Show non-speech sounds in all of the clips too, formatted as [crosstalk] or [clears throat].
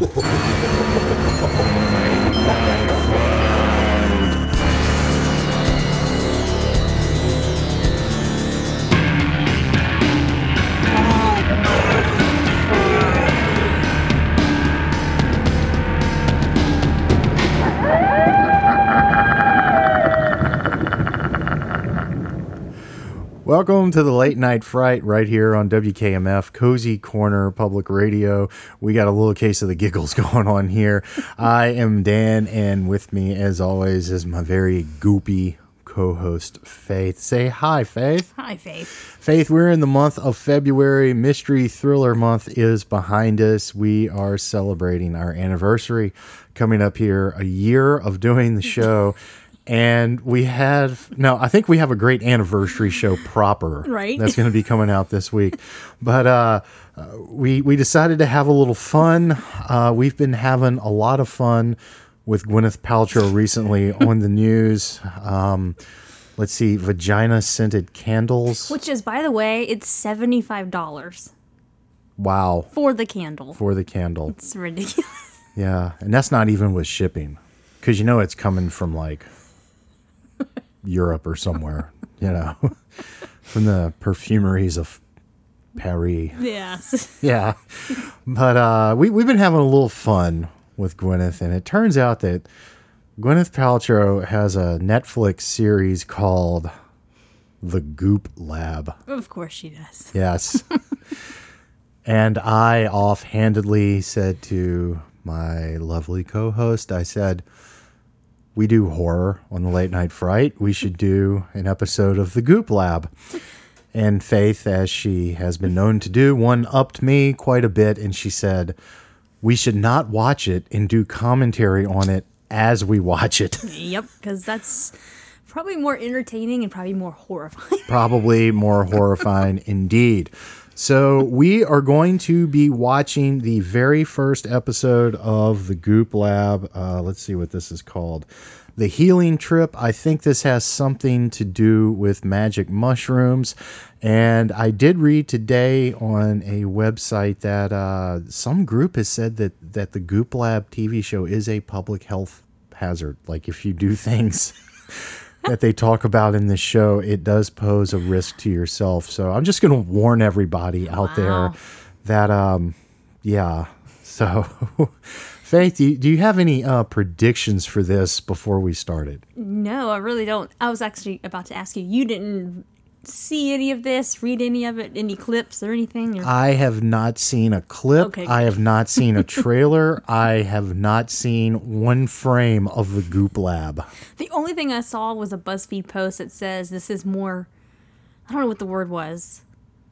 Whoa. [laughs] Welcome to the late night fright right here on WKMF Cozy Corner Public Radio. We got a little case of the giggles [laughs] going on here. I am Dan, and with me, as always, is my very goopy co host, Faith. Say hi, Faith. Hi, Faith. Faith, we're in the month of February. Mystery Thriller Month is behind us. We are celebrating our anniversary coming up here, a year of doing the show. [laughs] and we have no i think we have a great anniversary show proper Right. that's going to be coming out this week. [laughs] But uh, we we decided to have a little fun. Uh, we've been having a lot of fun with gwyneth paltrow recently [laughs] on the news. Um, let's see vagina scented candles. Which is, by the way, it's $75 wow. For the candle. for the candle. It's ridiculous. yeah and that's not even with shipping because you know it's coming from like Europe or somewhere, [laughs] you know, [laughs] from the perfumeries of Paris. yes. [laughs] Yeah. But uh, we, we've been having a little fun with Gwyneth, and it turns out that Gwyneth Paltrow has a Netflix series called The Goop Lab. Of course she does. Yes. and I offhandedly said to my lovely co host, I said, we do horror on the late night fright. We should do an episode of the Goop Lab. And Faith, as she has been known to do, one upped me quite a bit. And she said, we should not watch it and do commentary on it as we watch it. [laughs] Yep, because that's probably more entertaining and probably more horrifying. probably more horrifying [laughs] indeed. So, we are going to be watching the very first episode of the Goop Lab. Uh, let's see what this is called. The Healing Trip. I think this has something to do with magic mushrooms. And I did read today on a website that uh, some group has said that, that the Goop Lab TV show is a public health hazard. Like, if you do [laughs] things that they talk about in this show, it does pose a risk to yourself. So I'm just going to warn everybody out there that, um, yeah. So, [laughs] Faith, do you, do you have any uh, predictions for this before we started? no, I really don't. I was actually about to ask you. You didn't see any of this, read any of it, any clips or anything? Or- I have not seen a clip. Okay, I have not seen a [laughs] trailer. I have not seen one frame of the Goop Lab. the only thing I saw was a BuzzFeed post that says this is more, I don't know what the word was,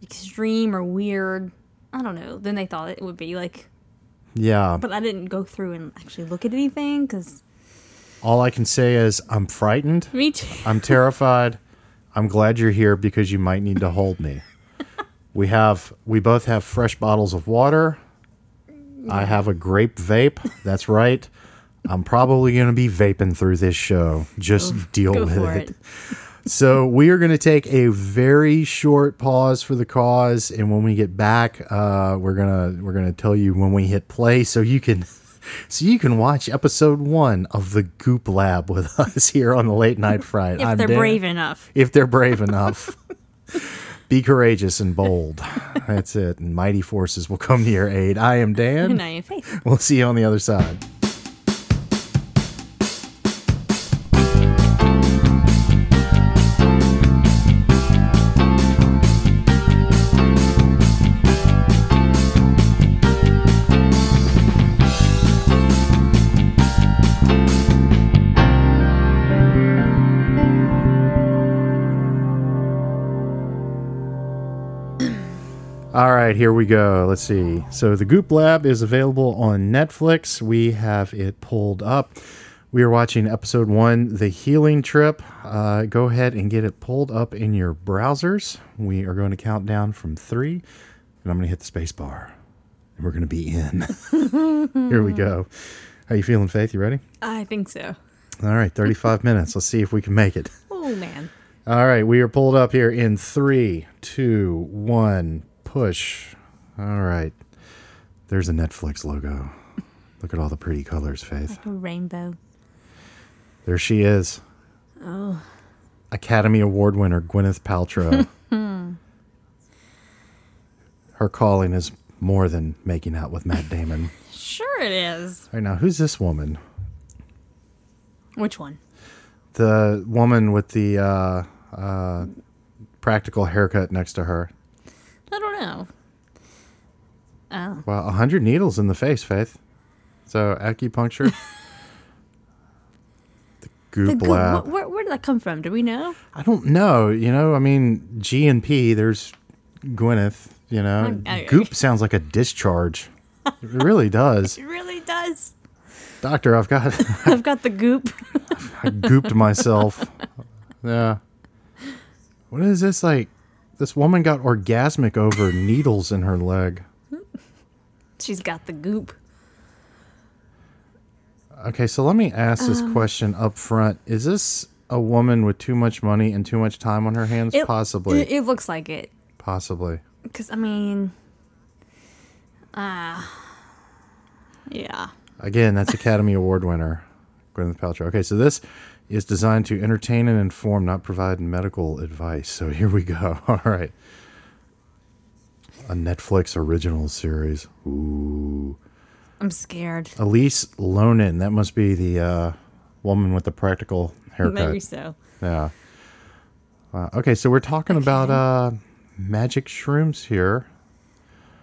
extreme or weird. I don't know. Than they thought it would be. Like, Yeah. but I didn't go through and actually look at anything because All I can say is I'm frightened. me too. I'm terrified. [laughs] I'm glad you're here because you might need to hold me. We have we both have fresh bottles of water. I have a grape vape. That's right. I'm probably going to be vaping through this show. Just deal with it. it. So we are going to take a very short pause for the cause, and when we get back, uh, we're gonna we're gonna tell you when we hit play, so you can so you can watch episode one of the Goop Lab with [laughs] us here on the Late Night [laughs] Fright. If they're brave enough. If they're brave enough. [laughs] Be courageous and bold. That's it. And mighty forces will come to your aid. I am Dan. And I am Faith. We'll see you on the other side. Here we go. Let's see. So, The Goop Lab is available on Netflix. We have it pulled up. We are watching episode one, The Healing Trip. Uh, go ahead and get it pulled up in your browsers. We are going to count down from three, and I'm going to hit the space bar, and we're going to be in. [laughs] here we go. How you feeling, Faith? You ready? I think so. All right, 35 minutes. Let's see if we can make it. Oh man. All right, we are pulled up here in three, two, one, push. All right. There's a Netflix logo. Look at all the pretty colors, Faith. Like A rainbow. There she is. Oh. Academy Award winner Gwyneth Paltrow. [laughs] Her calling is more than making out with Matt Damon. Sure it is. Right now, who's this woman? Which one? The woman with the uh, uh, practical haircut next to her. I don't know. Well, a hundred needles in the face, Faith. So acupuncture. [laughs] the goop lab. wh- where, where did that come from? Do we know? I don't know. You know, I mean, G and P. There's Gwyneth. You know, I- I- goop sounds like a discharge. It really [laughs] does. It really does. Doctor, I've got [laughs] I've got the goop. I gooped myself. Yeah. What is this like? This woman got orgasmic over needles in her leg. She's got the goop. Okay, so let me ask this Um, question up front. Is this a woman with too much money and too much time on her hands? It- Possibly. It, it looks like it. Possibly. Because, I mean. Ah. yeah. Again, that's Academy Award winner, Gwyneth Paltrow. Okay, so this is designed to entertain and inform, not provide medical advice. So here we go. [laughs] All right. A Netflix original series. Ooh. I'm scared. Elise Loehnen. That must be the uh, woman with the practical haircut. Maybe so. Yeah. Uh, okay, so we're talking about uh, magic shrooms here.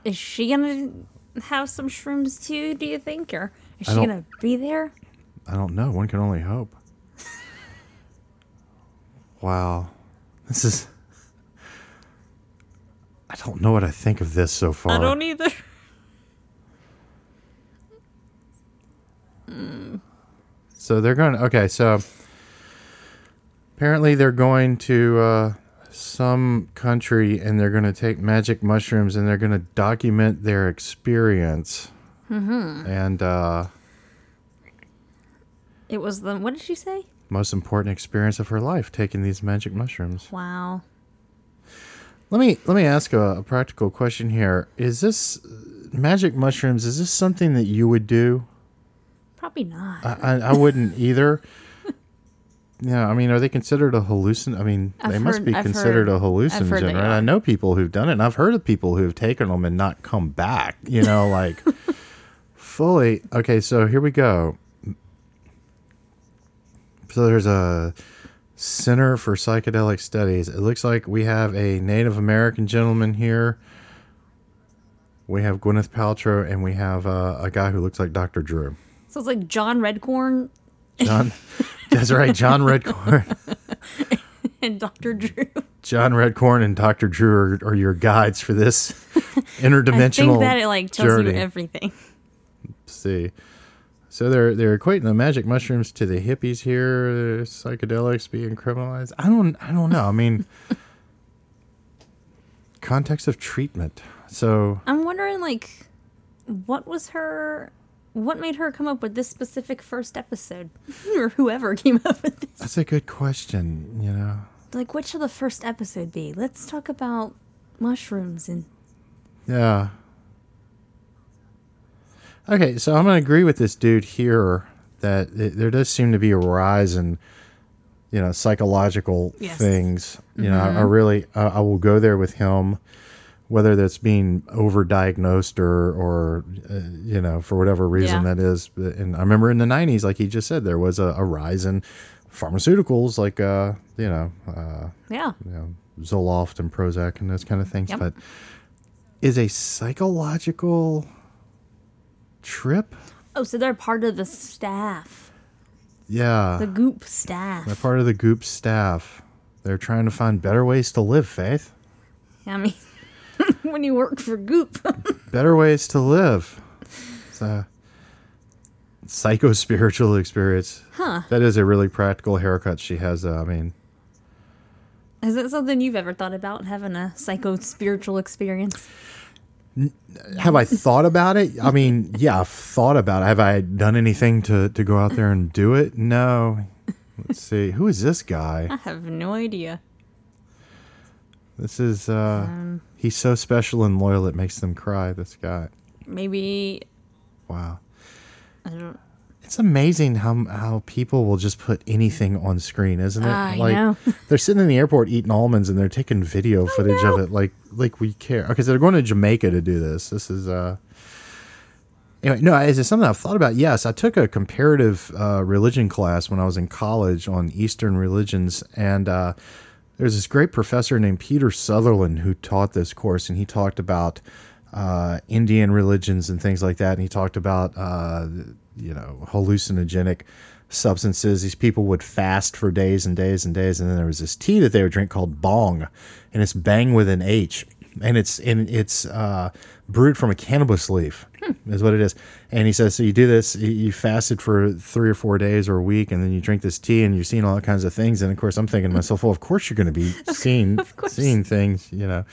Is she gonna have some shrooms too? Do you think, or is she gonna be there? I don't know. One can only hope. wow. This is. I don't know what I think of this so far. I don't either. [laughs] So they're going. Okay, so apparently they're going to uh, some country and they're going to take magic mushrooms and they're going to document their experience. Mm-hmm. And uh, It was the what did she say? most important experience of her life, taking these magic mushrooms. Wow. Let me let me ask a, a practical question here. Is this magic mushrooms? Is this something that you would do? Probably not. I, I, I wouldn't [laughs] either. Yeah, I mean, are they considered a hallucin? I mean, I've they must heard- be I've considered heard- a hallucinogen, right? I know people who've done it, and I've heard of people who've taken them and not come back. You know, [laughs] like fully. Okay, so here we go. So there's a Center for Psychedelic Studies. It looks like we have a Native American gentleman here. We have Gwyneth Paltrow, and we have uh, a guy who looks like Dr. Drew. so it's like John Redcorn John, [laughs] that's right, John Redcorn. [laughs] and Dr. Drew. John Redcorn and Dr. Drew are, are your guides for this interdimensional [laughs] I think that it like tells journey. you everything. Let's see. So they're they're equating the magic mushrooms to the hippies here, psychedelics being criminalized. I don't I don't know. I mean, [laughs] context of treatment. So I'm wondering like what was her what made her come up with this specific first episode? [laughs] or whoever came up with this. that's a good question. You know, Like what should the first episode be? Let's talk about mushrooms and Yeah. Okay, so I'm going to agree with this dude here that it, there does seem to be a rise in, you know, psychological Yes. things. You know, I, I really, I, I will go there with him, whether that's being overdiagnosed or, or uh, you know, for whatever reason Yeah. that is. And I remember in the '90s, like he just said, there was a, a rise in pharmaceuticals, like uh, you know, uh, yeah. you know, Zoloft and Prozac and those kind of things. Yep. But is a psychological trip? Oh, so they're part of the staff. Yeah. The goop staff. They're part of the Goop staff. They're trying to find better ways to live, Faith. I mean [laughs] when you work for goop. [laughs] Better ways to live. It's a psycho spiritual experience. Huh. That is a really practical haircut she has, though. I mean, Is that something you've ever thought about having a psycho spiritual experience? Have I thought about it? I mean, yeah, I've thought about it. Have I done anything to, to go out there and do it? No. Let's see. Who is this guy? I have no idea. This is uh Um, he's so special and loyal it makes them cry, this guy. Maybe Wow. I don't. It's amazing how how people will just put anything on screen, isn't it? I like know. [laughs] they're sitting in the airport eating almonds and they're taking video footage of it like like we care. because they're going to Jamaica to do this. This is uh Anyway, no, is it something I've thought about? Yes, I took a comparative uh, religion class when I was in college on Eastern religions, and uh, there's this great professor named Peter Sutherland who taught this course, and he talked about uh, Indian religions and things like that, and he talked about uh, you know hallucinogenic substances. These people would fast for days and days and days, and then there was this tea that they would drink called bong, and it's bang with an H, and it's and it's uh, brewed from a cannabis leaf, is what it is. And he says, so you do this, you- you fasted for three or four days or a week, and then you drink this tea, and you're seeing all kinds of things. And of course, I'm thinking to myself, well, of course you're going to be [laughs] seeing seeing things, you know.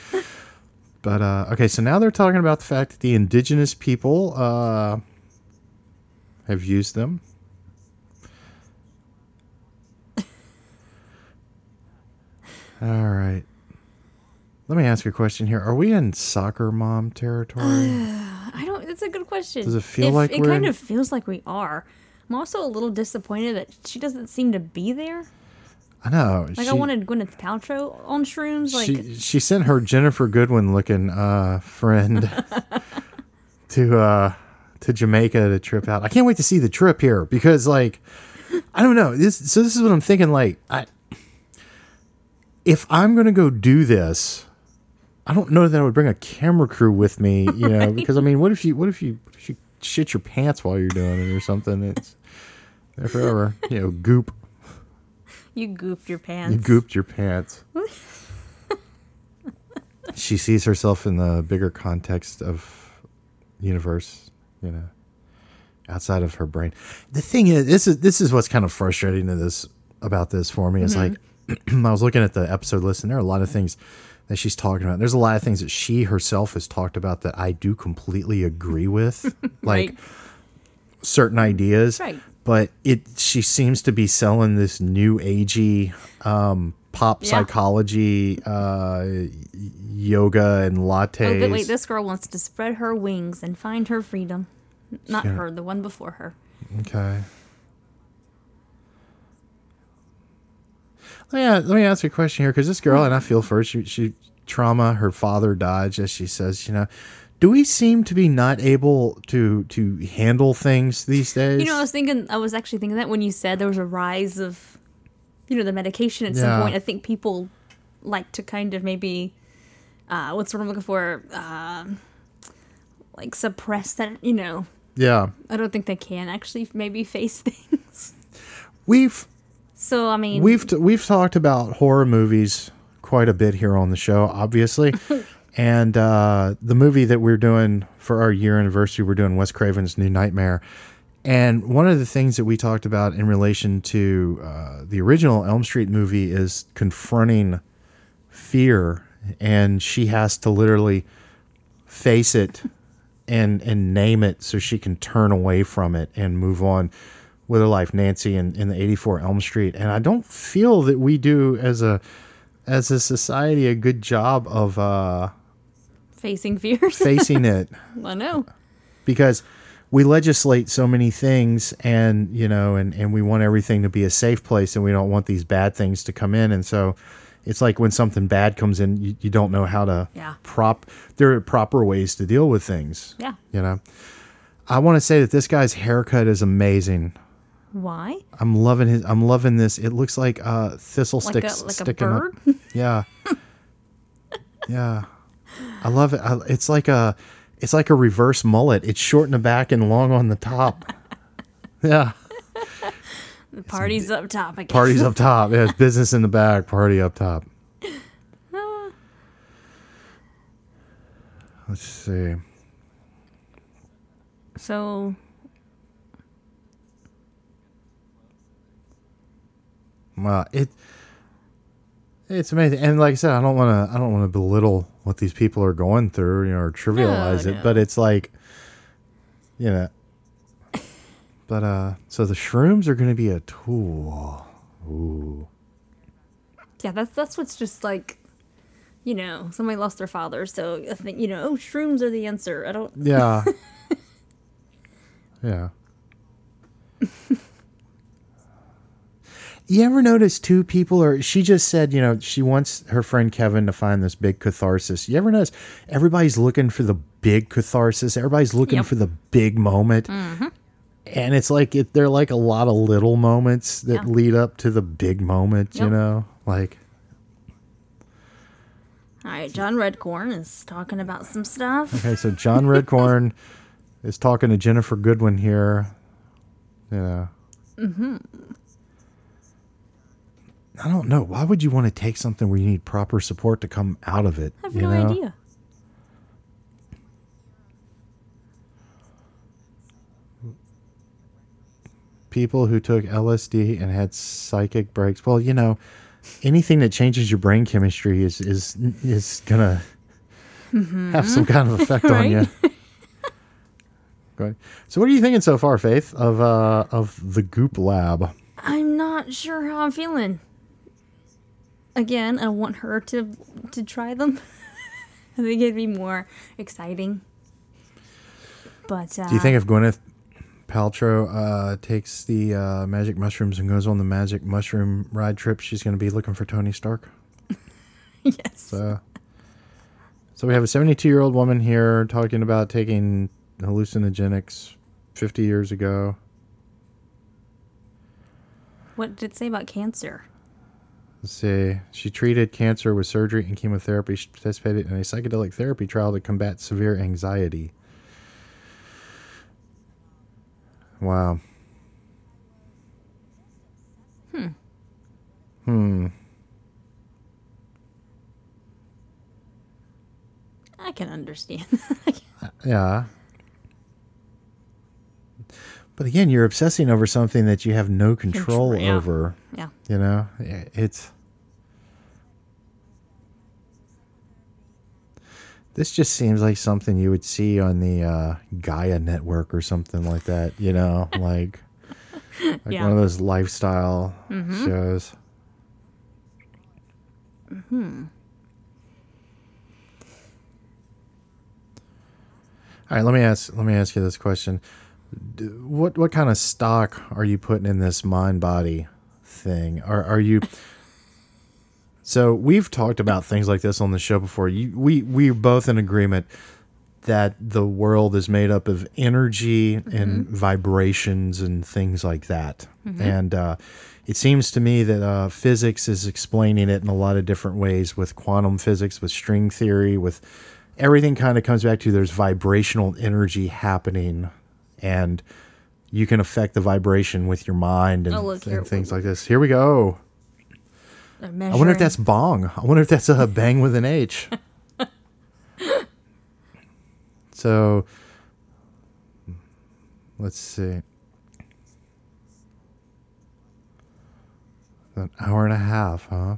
But uh, okay, so now they're talking about the fact that the indigenous people uh, have used them. All right. Let me ask you a question here. Are we in soccer mom territory? [sighs] I don't. That's a good question. Does it feel like it kind in- of feels like we are? I'm also a little disappointed that she doesn't seem to be there. I know. Like I she- wanted Gwyneth Paltrow on shrooms. Like she she sent her Ginnifer Goodwin looking uh, friend [laughs] to uh, to Jamaica to trip out. I can't wait to see the trip here because like I don't know this. So this is what I'm thinking. Like I, if I'm gonna go do this, I don't know that I would bring a camera crew with me. You know, [laughs] because I mean, what if you what if you what if you shit your pants while you're doing it or something? It's there forever. You know, goop. You gooped your pants. You gooped your pants. [laughs] she sees herself in the bigger context of universe, you know, outside of her brain. The thing is, this is this is what's kind of frustrating to this about this for me. Is mm-hmm. like [clears throat] I was looking at the episode list, and there are a lot of things that she's talking about. There's a lot of things that she herself has talked about that I do completely agree with, [laughs] like Right. certain ideas. Right. But it she seems to be selling this new agey um, pop Yeah. psychology, uh, yoga and Oh, lattes. but wait, this girl wants to spread her wings and find her freedom. Not Yeah. her, the one before her. Okay. Let me, a- let me ask you a question here because this girl, and I feel for her, she, she trauma, her father died, as she says, you know. Do we seem to be not able to to handle things these days? You know, I was thinking, I was actually thinking that when you said there was a rise of, you know, the medication at Yeah. some point. I think people like to kind of maybe, uh, what's what I'm looking for? Um, like suppress that, you know. yeah, I don't think they can actually maybe face [laughs] things. we've So, I mean, We've t- we've talked about horror movies quite a bit here on the show, obviously, [laughs] and uh, the movie that we're doing for our year anniversary, we're doing Wes Craven's New Nightmare, and one of the things that we talked about in relation to uh, the original Elm Street movie is confronting fear, and she has to literally face it and and name it so she can turn away from it and move on with her life. Nancy in, in the 84 elm street. And i don't feel that we do as a as a society a good job of uh facing fears. facing [laughs] it I know. because we legislate so many things and you know and and we want everything to be a safe place and we don't want these bad things to come in and so it's like when something bad comes in you, you don't know how to Yeah. prop there are proper ways to deal with things Yeah. you know i want to say that this guy's haircut is amazing Why? i'm loving his i'm loving this it looks like uh thistle Like sticks a like a sticking bird? up yeah [laughs] yeah i love it. I, it's like a it's like a reverse mullet. It's short in the back and long on the top. [laughs] Yeah. The party's up top again. party's up top. Yeah it's business in the back party up top. [laughs] Let's see. So Well, it it's amazing, and like I said, I don't want to I don't want to belittle what these people are going through, you know, or trivialize it, no. but it's like, you know, but uh, so the shrooms are going to be a tool. Ooh, yeah, that's that's what's just like, you know, somebody lost their father, so I think you know, oh, shrooms are the answer. I don't. yeah, [laughs] yeah. [laughs] You ever notice two people, or she just said, you know, she wants her friend Kevin to find this big catharsis. You ever notice everybody's looking for the big catharsis? Everybody's looking Yep. for the big moment. And it's like, it, they're like a lot of little moments that Yeah. lead up to the big moment, you know? Like, All right, John Redcorn is talking about some stuff. okay, so John [laughs] Redcorn is talking to Ginnifer Goodwin here. Yeah. Mm-hmm. I don't know. Why would you want to take something where you need proper support to come out of it? I have no know? idea. People who took LSD and had psychic breaks. Well, you know, anything that changes your brain chemistry is is is gonna have some kind of effect on [laughs] you. [laughs] Ahead. So, what are you thinking so far, Faith, of uh, of the Goop Lab? I'm not sure how I'm feeling. Again, I want her to to try them. I think it'd be more exciting. But uh, Do you think if Gwyneth Paltrow uh, takes the uh, magic mushrooms and goes on the magic mushroom ride trip, she's going to be looking for Tony Stark? [laughs] yes? Uh, so we have a 72 year old woman here talking about taking hallucinogenics 50 years ago. what did it say about cancer? Let's see. She treated cancer with surgery and chemotherapy. She participated in a psychedelic therapy trial to combat severe anxiety. Wow. Hmm. Hmm. I can understand. [laughs] Yeah. But again, you're obsessing over something that you have no control Control, yeah. over. yeah. You know, it's. This just seems like something you would see on the uh, Gaia network or something like that. You know, [laughs] like like Yeah. one of those lifestyle shows. Hmm. All right, let me ask. Let me ask you this question: What what kind of stock are you putting in this mind body thing? Are are you? So we've talked about things like this on the show before. You, we we're both in agreement that the world is made up of energy and vibrations and things like that. And uh, it seems to me that uh, physics is explaining it in a lot of different ways with quantum physics, with string theory, with everything kind of comes back to there's vibrational energy happening and you can affect the vibration with your mind and, Oh, look and things like this. Here we go. I wonder if that's bong. I wonder if that's a bang with an H. [laughs] so let's see. An hour and a half, huh?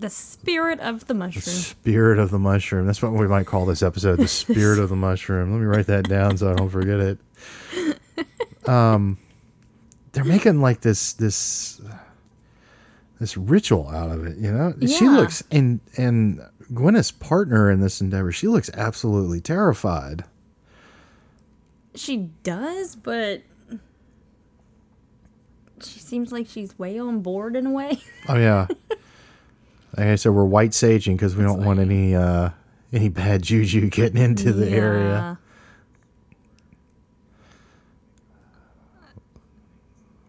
The spirit of the mushroom. The Spirit of the mushroom. That's what we might call this episode. The spirit of the mushroom. Let me write that down so I don't forget it. Um, they're making like this this this ritual out of it. You know, she looks and and Gwyneth's partner in this endeavor. She looks absolutely terrified. She does, but she seems like she's way on board in a way. Oh yeah. [laughs] okay, said, we're white saging because we don't want any uh any bad [laughs] juju getting into the area.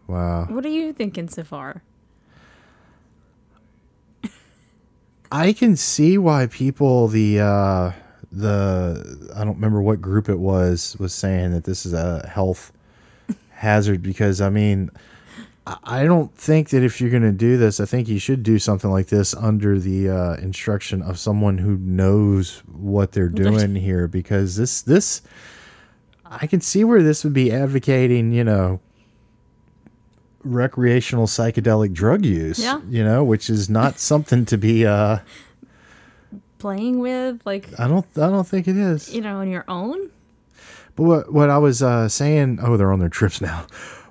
Wow. What are you thinking so far? I can see why people the uh the I don't remember what group it was was saying that this is a health hazard because I mean I- don't think that if you're going to do this, I think you should do something like this under the uh, instruction of someone who knows what they're doing here because this this I can see where this would be advocating, you know, recreational psychedelic drug use, Yeah. you know, which is not [laughs] something to be uh Playing with, like, I don't I don't think it is. you know, on your own? But what what I was uh saying, oh, they're on their trips now.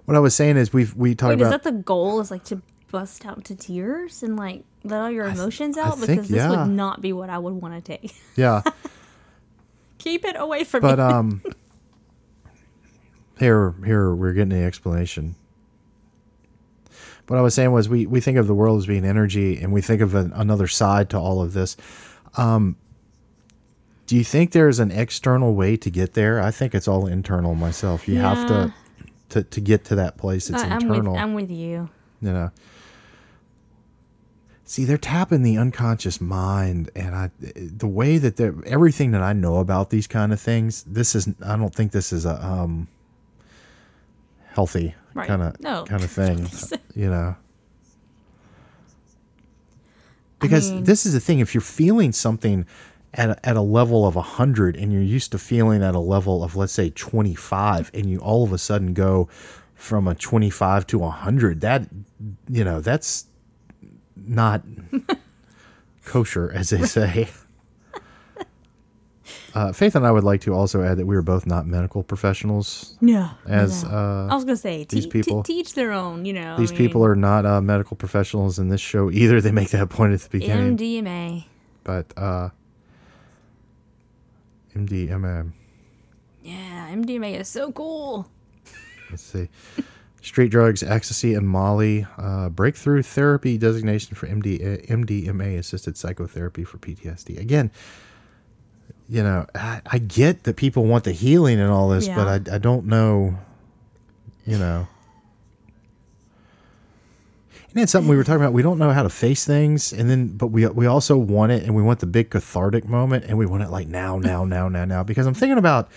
What I was saying is we've we talked Wait, is that the goal? Is like to bust out to tears and like let all your emotions out think, because this yeah. would not be what I would want to take. [laughs] Yeah. Keep it away from But me. But um, [laughs] here, here we're getting the explanation. What I was saying was, we we think of the world as being energy, and we think of an, another side to all of this. Um, do you think there's an external way to get there? I think it's all internal myself. You have to, to to get to that place. It's I- I'm internal. with I'm with you. you know. See, they're tapping the unconscious mind, and I, the way that they're everything that I know about these kind of things, this is I don't think this is a um healthy Right. kind of No. kind of thing, [laughs] you know. Because mean- this is the thing: if you're feeling something at a, at a level of hundred, and you're used to feeling at a level of let's say twenty five, and you all of a sudden go from a twenty five to a hundred, that you know that's not [laughs] kosher, as they say. Uh, Faith and I would like to also add that we are both not medical professionals. No. As no. uh, I was gonna say these te- people- te- teach their own. You know, these people are not uh, medical professionals in this show either. They make that point at the beginning. MDMA. but uh, MDMA. Yeah, MDMA is so cool. Let's see. Street drugs, ecstasy, and Molly. Uh, breakthrough therapy designation for MD, MDMA assisted psychotherapy for PTSD. Again, you know, I, I get that people want the healing and all this, Yeah. but I, I don't know, you know. And it's something we were talking about. We don't know how to face things, and then, but we we also want it, and we want the big cathartic moment, and we want it like now, now, now, now, now. Because I'm thinking about,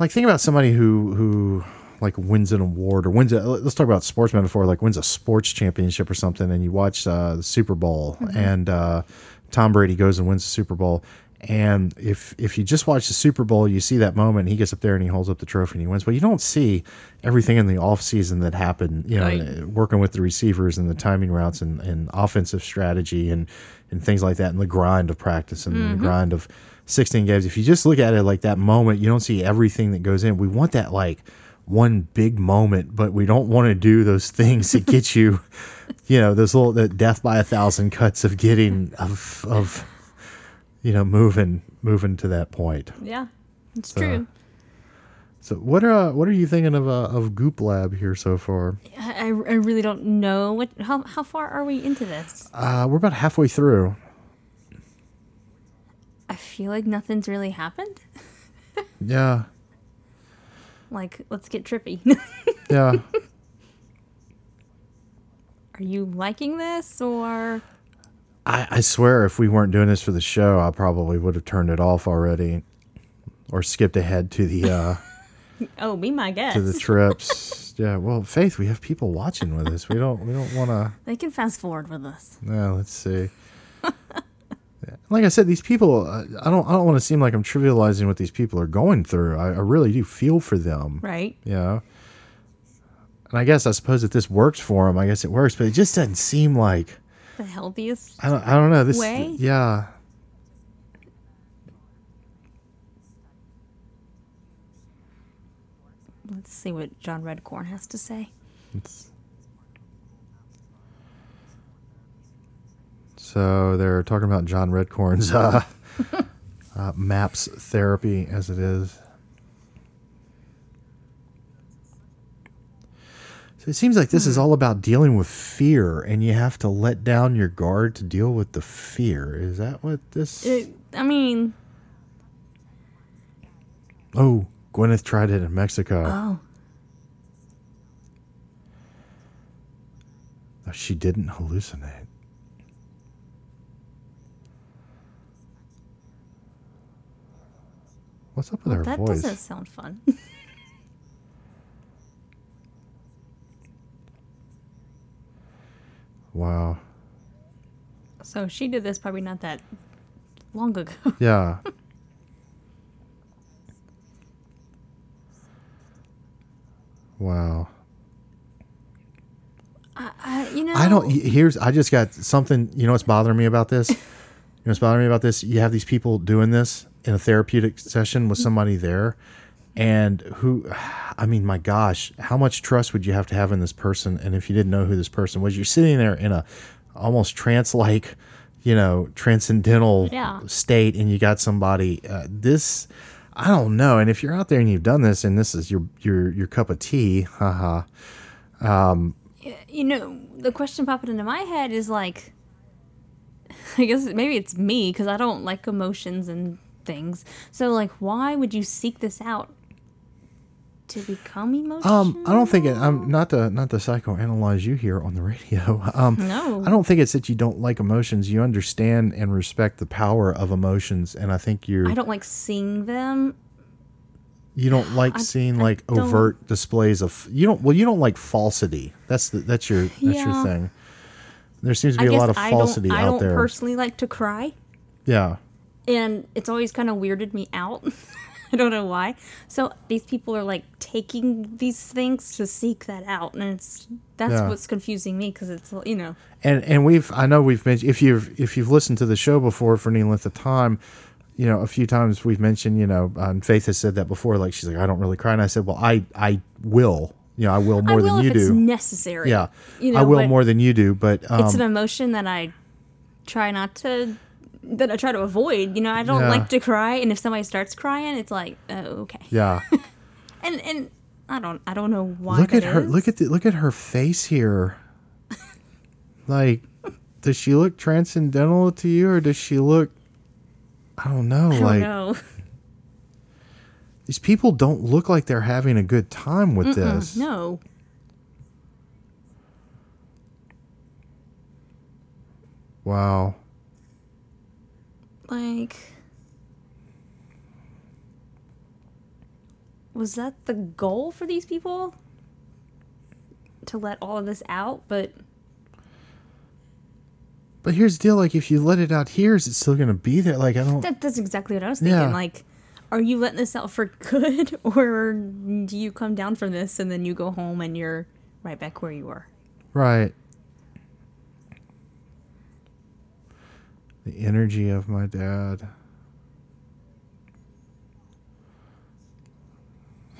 like, think about somebody who who like wins an award or wins a let's talk about sports metaphor like wins a sports championship or something and you watch uh, the super bowl and uh, tom brady goes and wins the super bowl and if if you just watch the super bowl you see that moment he gets up there and he holds up the trophy and he wins. But you don't see everything in the off season that happened you know Right. working with the receivers and the timing routes and, and offensive strategy and and things like that and the grind of practice and the mm-hmm. grind of 16 games. If you just look at it like that moment you don't see everything that goes in. We want that like one big moment, but we don't want to do those things that get you, [laughs] you know, those little the death by a thousand cuts of getting of of, you know, moving moving to that point. Yeah, it's So, true. So what are uh, what are you thinking of uh, of Goop Lab here so far? I, I I really don't know what. How how far are we into this? Uh, we're about halfway through. I feel like nothing's really happened. [laughs] Yeah, Like, let's get trippy. [laughs] yeah. are you liking this or? I, I swear, if we weren't doing this for the show, I probably would have turned it off already, or skipped ahead to the uh, [laughs] Oh, be my guest. to the trips. [laughs] yeah. Well, Faith, we have people watching with us. We don't we don't want to. They can fast forward with us. Yeah, let's see. Like I said, these people. uh, I don't. I don't want to seem like I'm trivializing what these people are going through. I, I really do feel for them. Right. You know. And I guess I suppose if this works for them, I guess it works. But it just doesn't seem like. The healthiest. I don't. I don't know. This. Way? Yeah. Let's see what John Redcorn has to say. It's, so they're talking about John Redcorn's uh, [laughs] uh, MAPS therapy as it is. So it seems like this is hmm. all about dealing with fear, and you have to let down your guard to deal with the fear. Is that what this? It, I mean, oh, Gwyneth tried it in Mexico. oh, She didn't hallucinate. What's up with her that voice? doesn't sound fun. [laughs] Wow. so she did this probably not that long ago. [laughs] Yeah. wow. I, you know, I don't. Here's. I just got something. You know what's bothering me about this? [laughs] You know what's bothering me about this? You have these people doing this in a therapeutic session with mm-hmm. somebody there, and who i mean my gosh how much trust would you have to have in this person and if you didn't know who this person was you're sitting there in a almost trance like you know transcendental Yeah. state and you got somebody uh, this i don't know and if you're out there and you've done this and this is your your your cup of tea haha you know, the question popping into my head is like, [laughs] I guess maybe it's me because I don't like emotions and things. So, like, why would you seek this out? To become emotional? um i don't think it i'm not to not to psychoanalyze you here on the [laughs] radio um No. i don't think it's that you don't like emotions you understand and respect the power of emotions and i think you're I don't like seeing them. You don't like I- seeing I like don't- overt displays of you don't well you don't like falsity. That's the that's your that's your thing. There seems to be a lot of falsity don't. I out don't there. personally like to cry, yeah. and it's always kind of weirded me out. [laughs] [laughs] I don't know why. So these people are like taking these things to seek that out, and it's that's Yeah. what's confusing me because it's you know And and we've I know we've mentioned if you've if you've listened to the show before for any length of time, you know, a few times we've mentioned, you know, um, Faith has said that before, like she's like, I don't really cry. And I said, Well, I I will. You know, I will more I will than you if it's do. necessary. yeah. you know, I will more than you do, but um, It's an emotion that I try not to. That I try to avoid. You know, I don't Yeah. like to cry, and if somebody starts crying, it's like, oh, okay. yeah. [laughs] And and I don't I don't know why. look at her is. look at the look at her face here [laughs] like does she look transcendental to you or does she look i don't know I don't like know. these people don't look like they're having a good time with this No. wow Like, was that the goal for these people? To let all of this out, but but here's the deal like if you let it out here is it still gonna be there like i don't that, that's exactly what I was thinking. Yeah. Like, are you letting this out for good, [laughs] or do you come down from this and then you go home and you're right back where you were? right the energy of my dad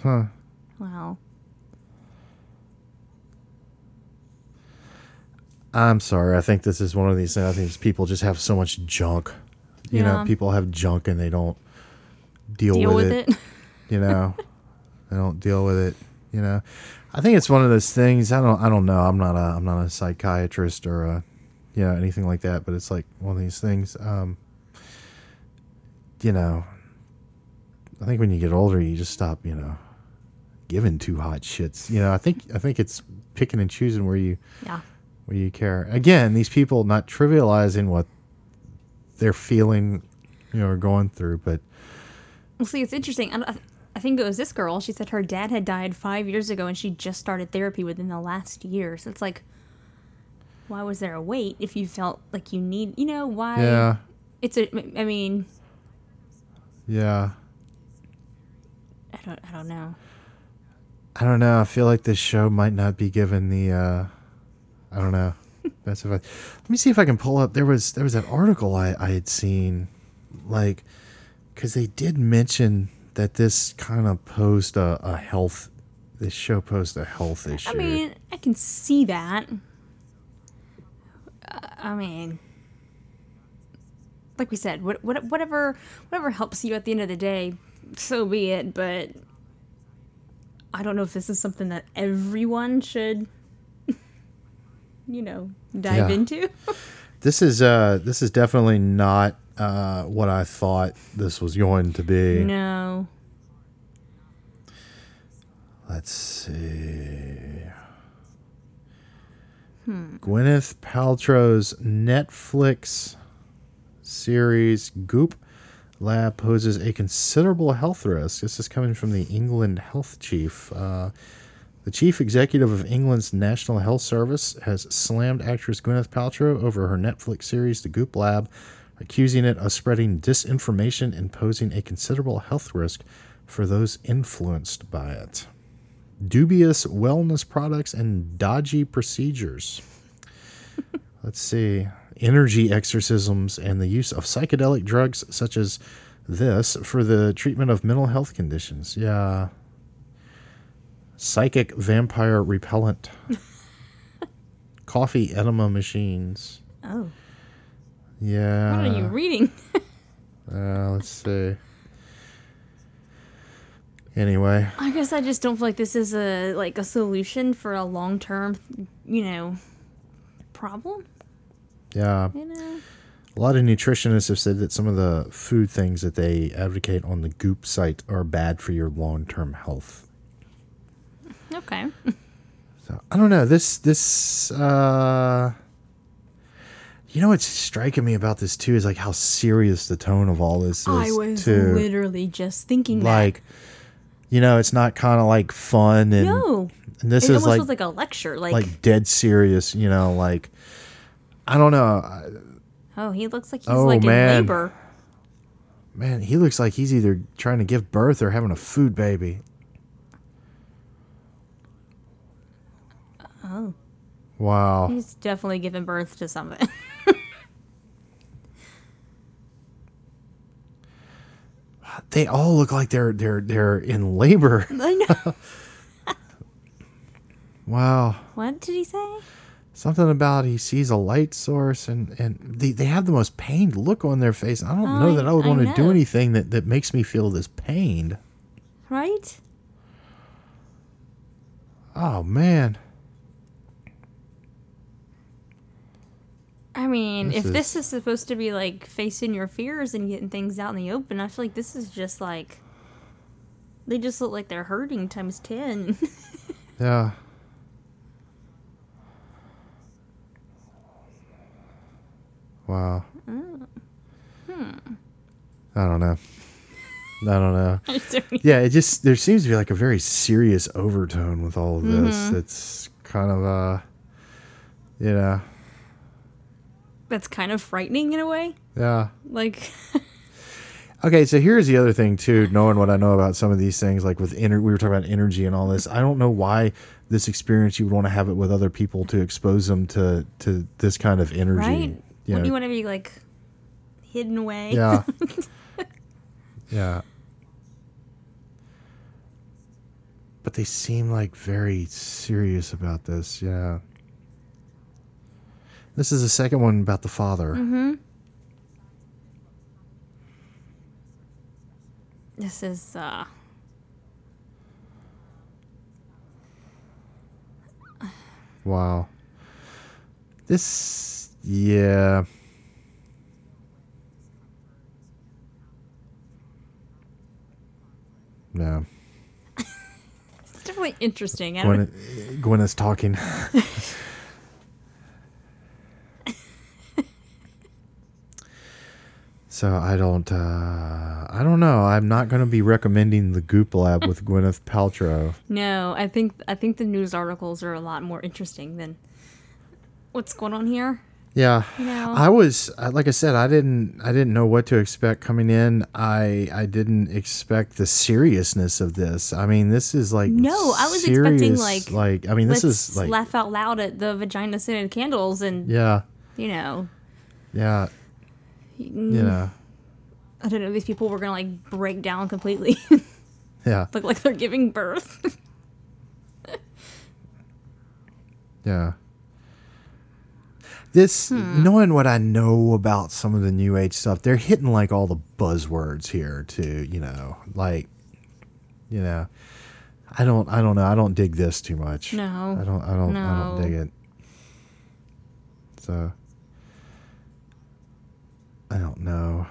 huh Wow. I'm sorry. I think this is one of these things. I think people just have so much junk. You know, people have junk and they don't deal, Deal with, with it. it. [laughs] You know, they don't deal with it. You know, I think it's one of those things. I don't. I don't know. I'm not a. I'm not a psychiatrist or a, you know, anything like that. But it's like one of these things. Um, you know, I think when you get older, you just stop. You know, giving too hot shits. You know, I think. I think it's picking and choosing where you yeah. where you care. Again, these people not trivializing what they're feeling, you know, or going through, but Well, see, it's interesting. I, I think it was this girl. She said her dad had died five years ago, and she just started therapy within the last year. So it's like, why was there a wait if you felt like you need? You know, why? yeah, It's a. I mean, yeah. I don't. I don't know. I don't know. I feel like this show might not be given the. uh I don't know. [laughs] Best if I let me see if I can pull up. There was there was that article I I had seen, like, because they did mention that this kind of posed a, a health. This show posed a health issue. I mean, I can see that. I mean, like we said, what, what, whatever, whatever helps you at the end of the day, so be it. But I don't know if this is something that everyone should, [laughs] you know, dive Yeah. into. [laughs] This is uh this is definitely not uh what I thought this was going to be. no. Let's see. Gwyneth Paltrow's Netflix series Goop Lab poses a considerable health risk. This is coming from the England Health Chief. Uh, the chief executive of England's National Health Service has slammed actress Gwyneth Paltrow over her Netflix series, The Goop Lab, accusing it of spreading disinformation and posing a considerable health risk for those influenced by it. Dubious wellness products and dodgy procedures. [laughs] Let's see. Energy exorcisms and the use of psychedelic drugs such as this for the treatment of mental health conditions. Yeah. Psychic vampire repellent. [laughs] Coffee enema machines. Oh, Yeah. what are you reading? [laughs] Uh, let's see. Anyway, I guess I just don't feel like this is a like a solution for a long term, you know, problem. yeah. You know. A lot of nutritionists have said that some of the food things that they advocate on the Goop site are bad for your long term health. Okay. So I don't know. This this uh you know what's striking me about this too is like how serious the tone of all this is I was too. literally just thinking like you know, it's not kind of like fun and, No. and this it is almost like like a lecture. Like, like dead serious, you know, like I don't know. Oh, he looks like he's Oh, like man. in labor. Man, he looks like he's either trying to give birth or having a food baby. Oh, Wow. he's definitely giving birth to something. [laughs] They all look like they're they're they're in labor. [laughs] I know. [laughs] Wow. what did he say? Something about he sees a light source and and they, they have the most pained look on their face. I don't know I- that I would I want to do know. anything that, that makes me feel this pained. Right? Oh man. I mean, This if is- this is supposed to be like facing your fears and getting things out in the open, I feel like this is just like they just look like they're hurting times ten. [laughs] Yeah. Wow. Oh. Hmm. I don't know. I don't know. [laughs] Yeah, it just there seems to be like a very serious overtone with all of this. Mm-hmm. It's kind of uh you know, That's kind of frightening in a way. yeah. Like, [laughs] Okay, so here's the other thing too. Knowing what I know about some of these things, like with ener- we were talking about energy and all this. I don't know why this experience you would want to have it with other people to expose them to to this kind of energy. right? You Wouldn't know, you want to be like hidden away? Yeah. [laughs] yeah. But they seem like very serious about this. Yeah. This is the second one about the father. Mm-hmm. This is uh Wow. This, yeah. No. [laughs] it's definitely interesting. I Gwen, Gwen is talking. [laughs] so I don't, uh, I don't know. I'm not going to be recommending the Goop Lab with [laughs] Gwyneth Paltrow. No, I think I think the news articles are a lot more interesting than what's going on here. Yeah, know? I was like I said, I didn't I didn't know what to expect coming in. I I didn't expect the seriousness of this. I mean, this is like No, I was expecting, like, like I mean, this is like laugh out loud at the vagina scented candles and yeah you know, yeah you know I don't know, these people were gonna like break down completely. [laughs] yeah Look like they're giving birth. [laughs] yeah. This Hmm. knowing what I know about some of the new age stuff, they're hitting like all the buzzwords here too. You know, like you know, I don't I don't know. I don't dig this too much. No. I don't I don't I don't dig it. So I don't know.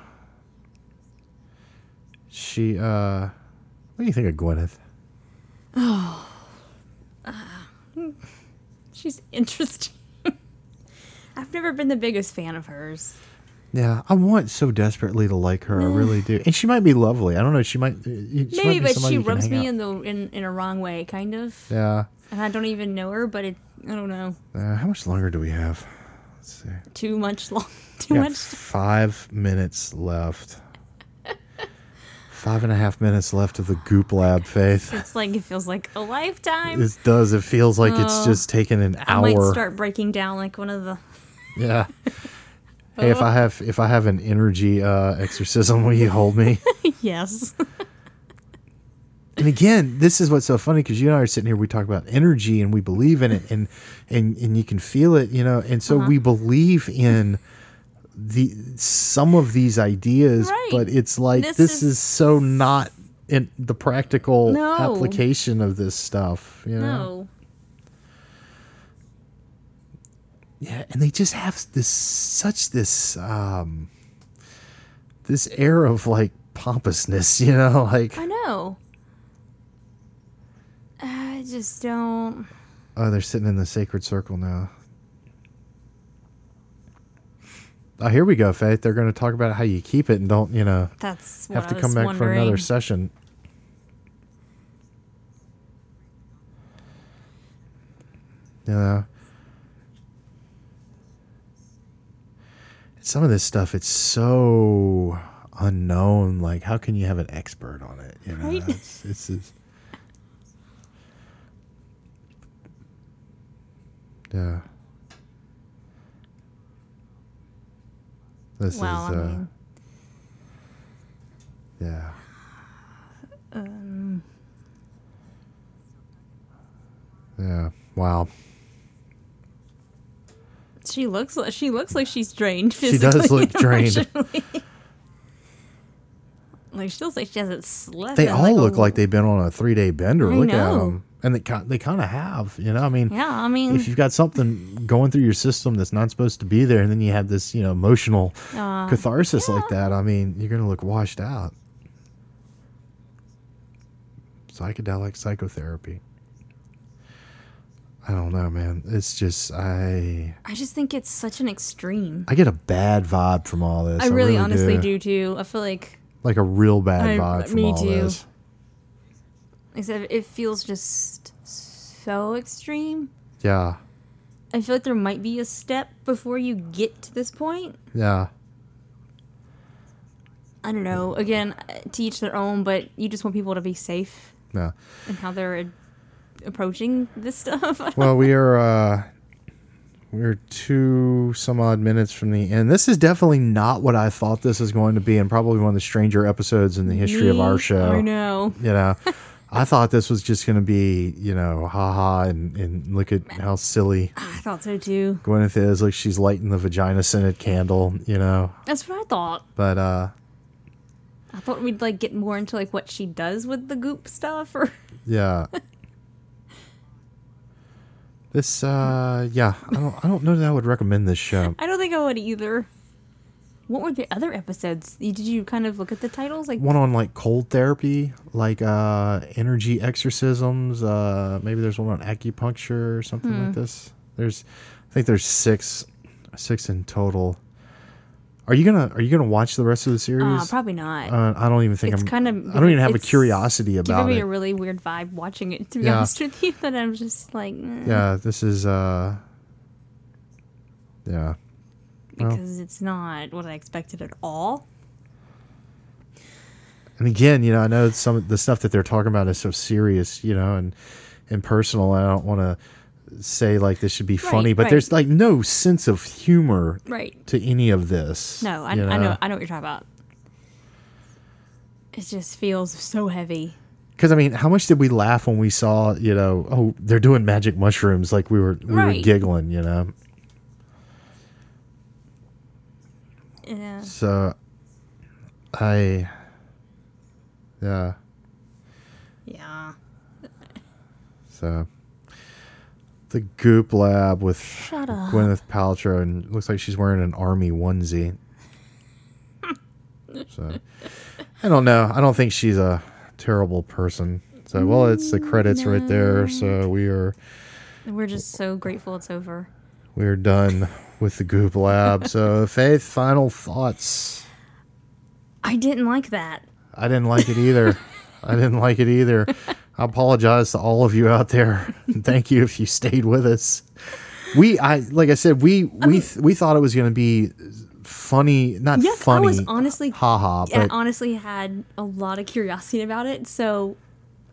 She uh what do you think of Gwyneth? Oh she's interesting. [laughs] I've never been the biggest fan of hers. Yeah, I want so desperately to like her. I really do. And she might be lovely. I don't know. She might. uh, She might Maybe, be but she rubs me out- in the in, in a wrong way, kind of. Yeah. And I don't even know her, but it I don't know. Uh, how much longer do we have? Let's see. Too much long [laughs] too much five minutes left. Five and a half minutes left of the Goop Lab, Faith. [laughs] it's like it feels like a lifetime. It does. It feels like it's just taken an hour. I might start breaking down like one of the [laughs] Yeah. Hey, if I have if I have an energy uh, exorcism, will you hold me? yes. And again, this is what's so funny because you and I are sitting here. We talk about energy and we believe in it, and and and you can feel it, you know. And so we believe in the some of these ideas, Right. but it's like This this, is- is, so not in the practical No. application of this stuff. You know? No. Yeah, and they just have this such this um this air of like pompousness, [laughs] you know, like I know. Just don't. oh, they're sitting in the sacred circle now. Oh, here we go, Faith. They're going to talk about how you keep it and don't, you know, That's have to come back wondering. for another session. You know, some of this stuff, it's so unknown. Like, how can you have an expert on it? You know, Right. it's, it's, it's yeah. This Well, is, I uh, mean, yeah. um, Yeah. Wow. she looks like she looks like she's drained. She does look [laughs] drained. like she looks like she hasn't slept. They all like, a look like they've been on a three day bender. I Look at them. And they, ki- they kind of have, you know. I mean, Yeah, I mean, if you've got something going through your system that's not supposed to be there, and then you have this, you know, emotional uh, catharsis like that, I mean, you're going to look washed out. Psychedelic psychotherapy. I don't know, man. It's just I I just think it's such an extreme. I get a bad vibe from all this. I really, honestly do too. I feel like Like a real bad I- vibe from me all too. this. Except it feels just so extreme. Yeah. I feel like there might be a step before you get to this point. Yeah. I don't know. Again, to each their own, but you just want people to be safe Yeah. And how they're approaching this [laughs] stuff. Well, we are uh we're two some odd minutes from the end. This is definitely not what I thought this was going to be, and probably one of the stranger episodes in the history of our show. I know. You know, [laughs] I thought this was just going to be, you know, haha, and, and look at how silly I thought so too. Gwyneth is. Like she's lighting the vagina scented candle, you know. That's what I thought. But uh, I thought we'd like get more into like what she does with the goop stuff or [laughs] yeah. This, uh, yeah, I don't, I don't know that I would recommend this show. I don't think I would either. What were the other episodes? Did you kind of look at the titles? Like one on like cold therapy, like uh energy exorcisms. Uh maybe there's one on acupuncture or something Hmm. like this. There's I think there's six six in total. Are you gonna are you gonna watch the rest of the uh, series? probably not. uh, I don't even think it's I'm kind of I don't even have a curiosity about it. it's curiosity giving me a really weird vibe watching it. To be Yeah. honest with you, [laughs] that I'm just like eh, yeah, this is uh yeah. Well. because it's not what I expected at all. And again, you know, I know some of the stuff that they're talking about is so serious, you know, and and personal. I don't want to say like this should be funny, but right. there's like no sense of humor Right. to any of this. No, I, you I know I know what you're talking about. It just feels so heavy. Because I mean, how much did we laugh when we saw, you know, oh, they're doing magic mushrooms? Like we were we were giggling, you know. Yeah. So, I, yeah. Yeah. So, the Goop Lab with Shut up. Gwyneth Paltrow, and looks like she's wearing an army onesie. [laughs] so, I don't know. I don't think she's a terrible person. So, well, it's the credits right there. So we are We're just so grateful it's over. we are done with the Goop Lab. so, Faith, final thoughts. I didn't like that. I didn't like it either. I didn't like it either. I apologize to all of you out there. And [laughs] thank you if you stayed with us. We, I like I said, we we um, th- we thought it was going to be funny, not Yes, funny. I was honestly haha, I but honestly had a lot of curiosity about it. So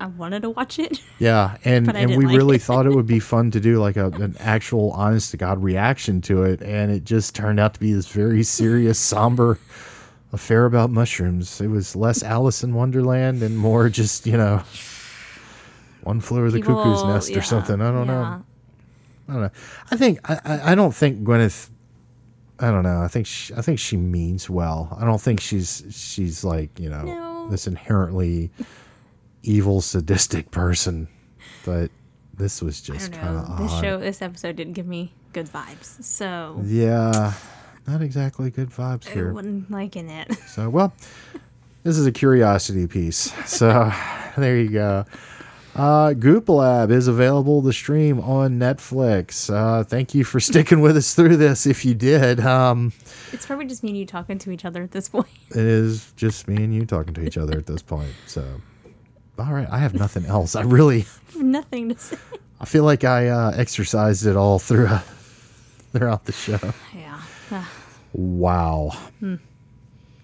I wanted to watch it. [laughs] Yeah, and and we like really it. thought it would be [laughs] fun to do like a, an actual honest to god reaction to it, and it just turned out to be this very serious, [laughs] somber affair about mushrooms. It was less Alice in Wonderland and more just you know, one flew over the cuckoo's nest yeah, or something. I don't yeah. know. I don't know. I think I, I I don't think Gwyneth. I don't know. I think she, I think she means well. I don't think she's she's like you know No. this inherently evil sadistic person. But this was just kind of This show, this episode didn't give me good vibes, so Yeah, not exactly good vibes here. I wasn't liking it. [laughs] So well, this is a curiosity piece. So [laughs] there you go. Uh, Goop Lab is available to stream on Netflix. Uh, thank you for sticking with us through this. If you did, um, It's probably just me and you talking to each other at this point. it is just me and you talking to each other at this point. So, all right, I have nothing else. I really, [laughs] Nothing to say. I feel like I uh, exercised it all through throughout the show. Yeah. Ah, Wow.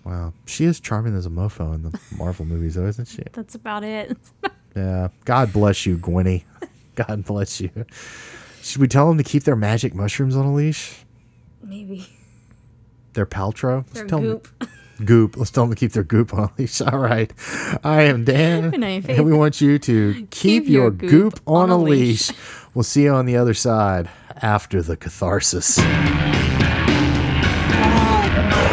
Wow. She is charming as a mofo in the [laughs] Marvel movies, though, isn't she? that's about it. [laughs] Yeah. God bless you, Gwynnie. God bless you. Should we tell them to keep their magic mushrooms on a leash? Maybe. Their Paltrow? Their tell 'em- goop. Let's tell them to keep their goop on leash. [laughs] All right. I am Dan. And, and we want you to keep, keep your goop, goop on, on a leash. leash. We'll see you on the other side after the catharsis. Oh,